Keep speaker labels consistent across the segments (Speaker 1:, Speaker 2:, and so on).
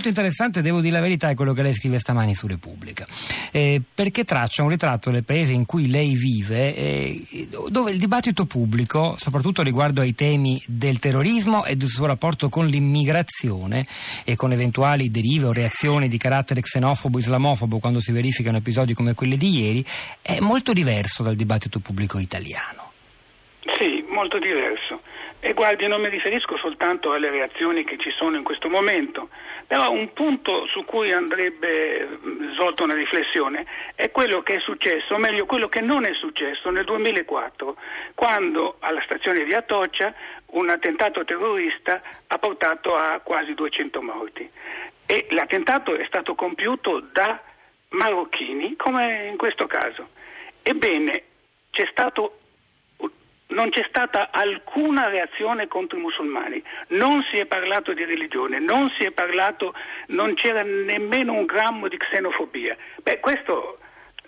Speaker 1: molto interessante, devo dire la verità, è quello che lei scrive stamani su Repubblica, eh, perché traccia un ritratto del paese in cui lei vive, eh, dove il dibattito pubblico, soprattutto riguardo ai temi del terrorismo e del suo rapporto con l'immigrazione e con eventuali derive o reazioni di carattere xenofobo, islamofobo quando si verificano episodi come quelli di ieri, è molto diverso dal dibattito pubblico italiano.
Speaker 2: Sì, molto diverso. E guardi, non mi riferisco soltanto alle reazioni che ci sono in questo momento, però un punto su cui andrebbe svolta una riflessione è quello che è successo, o meglio quello che non è successo nel 2004, quando alla stazione di Atocha un attentato terrorista ha portato a quasi 200 morti. E l'attentato è stato compiuto da marocchini, come in questo caso. Ebbene, c'è stato non c'è stata alcuna reazione contro i musulmani, non si è parlato di religione, non si è parlato, non c'era nemmeno un grammo di xenofobia. Beh, questo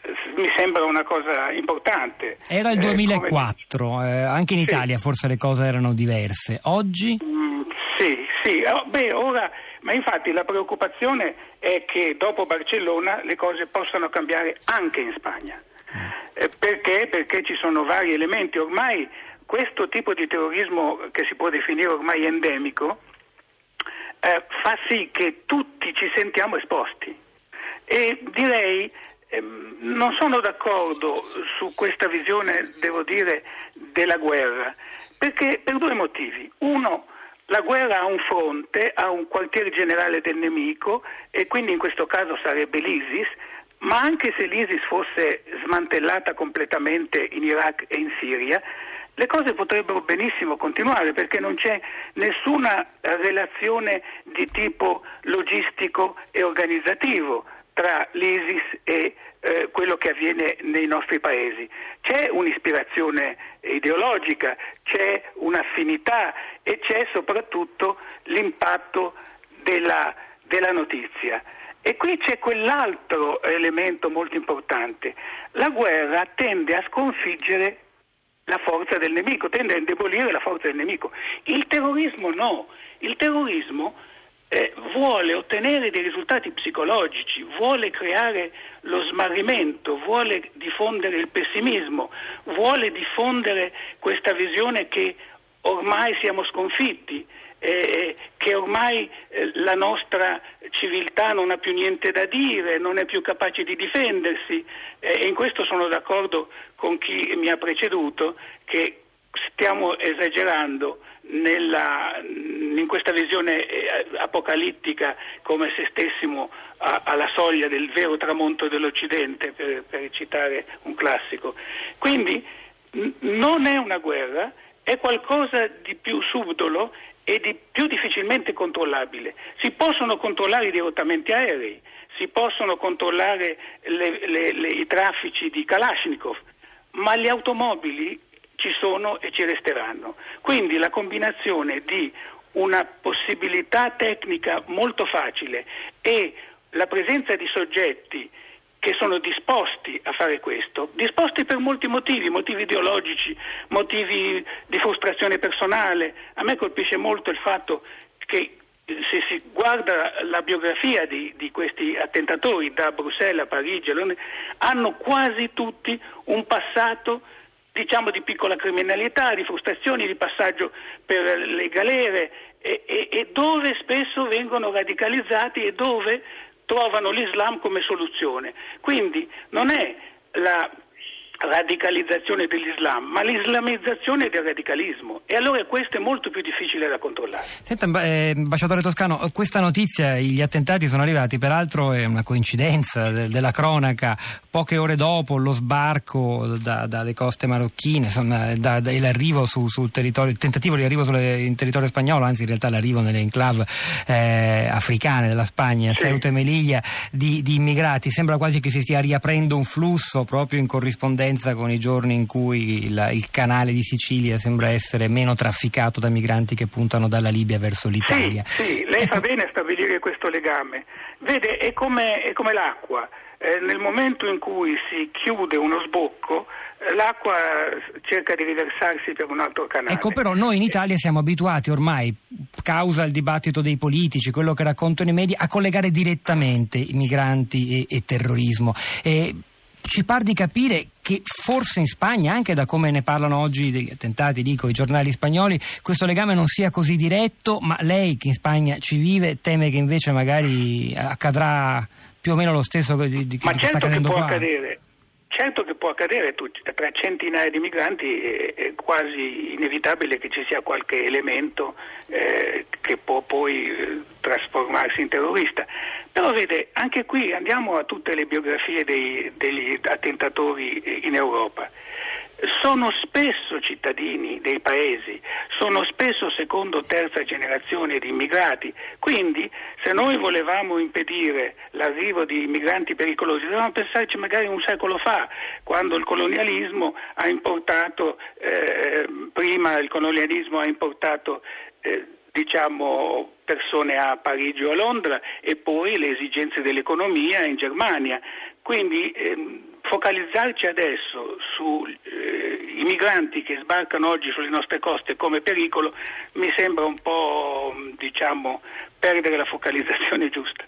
Speaker 2: eh, mi sembra una cosa importante.
Speaker 1: Era il 2004, eh, eh, anche in Italia sì. forse le cose erano diverse. Oggi?
Speaker 2: Mm, sì, sì. Oh, beh, ora, ma infatti la preoccupazione è che dopo Barcellona le cose possano cambiare anche in Spagna. Eh, perché? Perché ci sono vari elementi. Ormai questo tipo di terrorismo che si può definire ormai endemico eh, fa sì che tutti ci sentiamo esposti. E direi ehm, non sono d'accordo su questa visione, devo dire, della guerra, perché per due motivi. Uno, la guerra ha un fronte, ha un quartiere generale del nemico e quindi in questo caso sarebbe l'ISIS, ma anche se l'ISIS fosse smantellata completamente in Iraq e in Siria, le cose potrebbero benissimo continuare perché non c'è nessuna relazione di tipo logistico e organizzativo tra l'ISIS e eh, quello che avviene nei nostri paesi. C'è un'ispirazione ideologica, c'è un'affinità e c'è soprattutto l'impatto della, della notizia. E qui c'è quell'altro elemento molto importante. La guerra tende a sconfiggere la forza del nemico, tende a indebolire la forza del nemico. Il terrorismo no. Il terrorismo eh, vuole ottenere dei risultati psicologici, vuole creare lo smarrimento, vuole diffondere il pessimismo, vuole diffondere questa visione che ormai siamo sconfitti, eh, che ormai eh, la nostra civiltà non ha più niente da dire, non è più capace di difendersi e in questo sono d'accordo con chi mi ha preceduto che stiamo esagerando nella, in questa visione eh, apocalittica come se stessimo a, alla soglia del vero tramonto dell'Occidente, per, per citare un classico. Quindi non è una guerra, è qualcosa di più subdolo e di più difficilmente controllabile. Si possono controllare i dirottamenti aerei, si possono controllare le, le, le, i traffici di Kalashnikov, ma le automobili ci sono e ci resteranno. Quindi la combinazione di una possibilità tecnica molto facile e la presenza di soggetti che sono disposti a fare questo, disposti per molti motivi, motivi ideologici, motivi di frustrazione personale. A me colpisce molto il fatto che se si guarda la biografia di, di questi attentatori da Bruxelles a Parigi, hanno quasi tutti un passato diciamo di piccola criminalità, di frustrazioni, di passaggio per le galere e, e, e dove spesso vengono radicalizzati e dove trovano l'Islam come soluzione. Quindi non è la radicalizzazione dell'Islam, ma l'islamizzazione del radicalismo. E allora questo è molto più difficile da controllare.
Speaker 1: Senta, eh, ambasciatore Toscano, questa notizia, gli attentati sono arrivati, peraltro è una coincidenza de- della cronaca, poche ore dopo lo sbarco da, dalle coste marocchine, insomma, da, da, l'arrivo su, sul territorio, il tentativo di arrivo sulle, in territorio spagnolo, anzi in realtà l'arrivo nelle enclave eh, africane della Spagna, sì. Ceuta e Melilla, di, di immigrati. Sembra quasi che si stia riaprendo un flusso proprio in corrispondenza coincidenza con i giorni in cui il, il, canale di Sicilia sembra essere meno trafficato da migranti che puntano dalla Libia verso l'Italia.
Speaker 2: Sì, sì lei ecco. fa bene a stabilire questo legame. Vede, è come, è come l'acqua. eh, nel momento in cui si chiude uno sbocco eh, l'acqua cerca di riversarsi per un altro canale.
Speaker 1: Ecco, però noi in Italia siamo abituati ormai, causa il dibattito dei politici, quello che raccontano i media, a collegare direttamente i migranti e, e terrorismo. E ci par di capire che forse in Spagna, anche da come ne parlano oggi degli attentati, dico, i giornali spagnoli, questo legame non sia così diretto, ma lei che in Spagna ci vive teme che invece magari accadrà più o meno lo stesso di, di,
Speaker 2: Ma
Speaker 1: che
Speaker 2: certo
Speaker 1: sta accadendo
Speaker 2: che può
Speaker 1: qua.
Speaker 2: accadere. Certo che può accadere, tra centinaia di migranti è, è quasi inevitabile che ci sia qualche elemento eh, che può poi eh, trasformarsi in terrorista. Però vede, anche qui andiamo a tutte le biografie dei- degli attentatori in Europa. Sono spesso cittadini dei paesi, sono spesso seconda o terza generazione di immigrati, quindi se noi volevamo impedire l'arrivo di migranti pericolosi dovevamo pensarci magari un secolo fa, quando il colonialismo ha importato, eh, prima il colonialismo ha importato eh, diciamo persone a Parigi o a Londra e poi le esigenze dell'economia in Germania. Quindi ehm, focalizzarci adesso sui eh, migranti che sbarcano oggi sulle nostre coste come pericolo mi sembra un po' diciamo perdere la focalizzazione giusta.